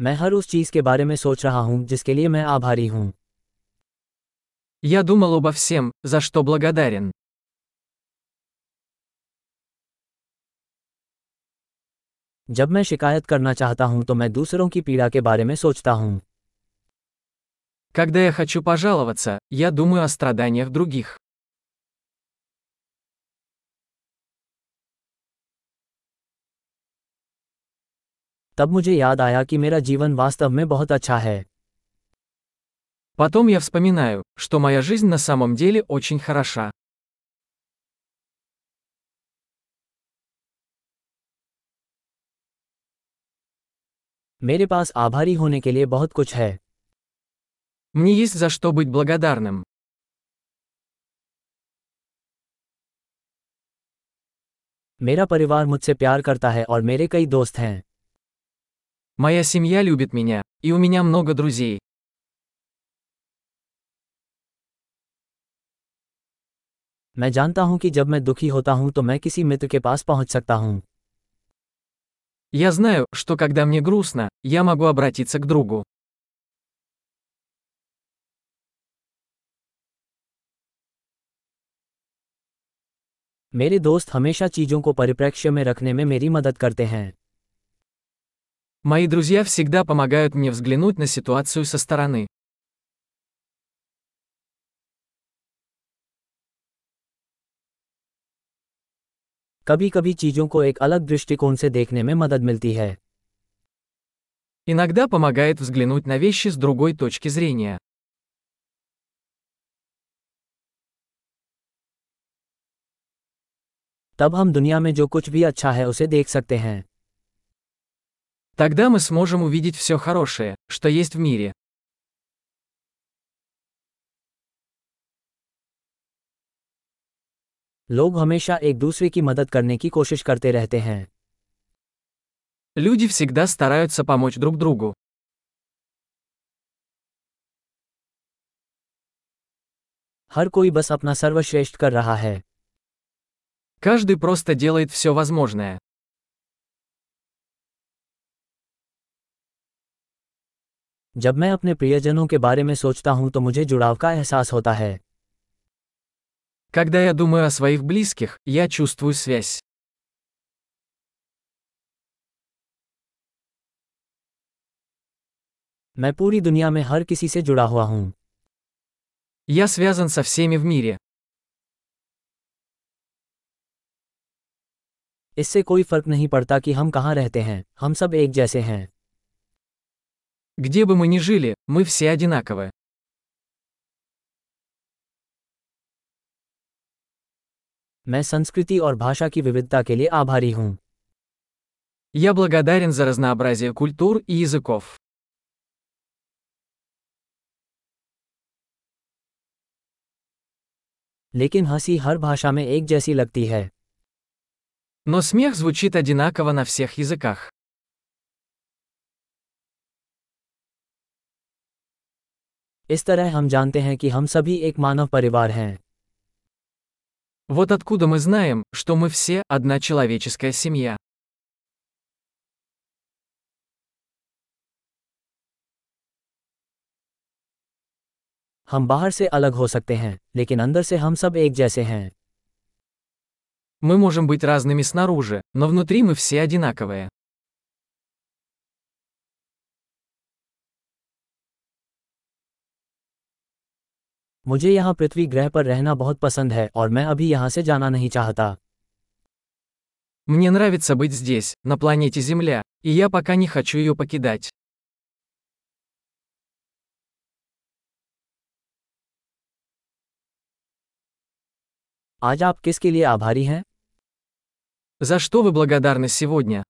मैं हर उस चीज के बारे में सोच रहा हूँ जिसके लिए मैं आभारी हूँ Я думал обо всем, за что благодарен. जब मैं शिकायत करना चाहता हूँ तो मैं दूसरों की पीड़ा के बारे में सोचता हूँ Когда я хочу пожаловаться, я думаю о страданиях других. तब मुझे याद आया कि मेरा जीवन वास्तव में बहुत अच्छा है Потом я вспоминаю, что моя жизнь на самом деле очень хороша. मेरे पास आभारी होने के लिए बहुत कुछ है Мне есть за что быть благодарным. मेरा परिवार मुझसे प्यार करता है और मेरे कई दोस्त हैं Моя семья любит меня, и у меня много друзей. मैं जानता हूं कि जब मैं दुखी होता हूं तो मैं किसी मित्र के पास पहुंच सकता हूं Я знаю, что когда мне грустно, я могу обратиться к другу. मेरे दोस्त हमेशा चीजों को परिप्रेक्ष्य में रखने में मेरी मदद करते हैं Мои друзья всегда помогают мне взглянуть на ситуацию со стороны. कभी कभी चीजों को एक अलग दृष्टिकोण से देखने में मदद मिलती है Иногда помогает взглянуть на вещи с другой точки зрения. तब हम दुनिया में जो कुछ भी अच्छा है उसे देख सकते हैं Тогда мы сможем увидеть все хорошее, что есть в мире. लोग हमेशा एक दूसरे की मदद करने की कोशिश करते रहते हैं Люди всегда стараются помочь друг другу. हर कोई बस अपना सर्वश्रेष्ठ कर रहा है Каждый просто делает все возможное. जब मैं अपने प्रियजनों के बारे में सोचता हूं तो मुझे जुड़ाव का एहसास होता है Когда я думаю о своих близких, я чувствую связь. मैं पूरी दुनिया में हर किसी से जुड़ा हुआ हूं Я связан со всеми в мире. इससे कोई फर्क नहीं पड़ता कि हम कहाँ रहते हैं हम सब एक जैसे हैं Где бы мы ни жили, мы все одинаковы. मैं संस्कृति और भाषा की विविधता के लिए आभारी हूँ Я благодарен за разнообразие культур и языков. लेकिन हंसी हर भाषा में एक जैसी लगती है Но смех звучит одинаково на всех языках. इस तरह हम जानते हैं कि हम सभी एक मानव परिवार हैं Вот откуда мы знаем, что мы все одна человеческая семья. हम बाहर से अलग हो सकते हैं लेकिन अंदर से हम सब एक जैसे हैं Мы можем быть разными снаружи, но внутри мы все одинаковые. मुझे यहाँ पृथ्वी ग्रह पर रहना बहुत पसंद है और मैं अभी यहाँ से जाना नहीं चाहता Мне нравится быть здесь, на планете Земля, и я пока не хочу ее покидать. आज आप किसके लिए आभारी हैं За что вы благодарны сегодня?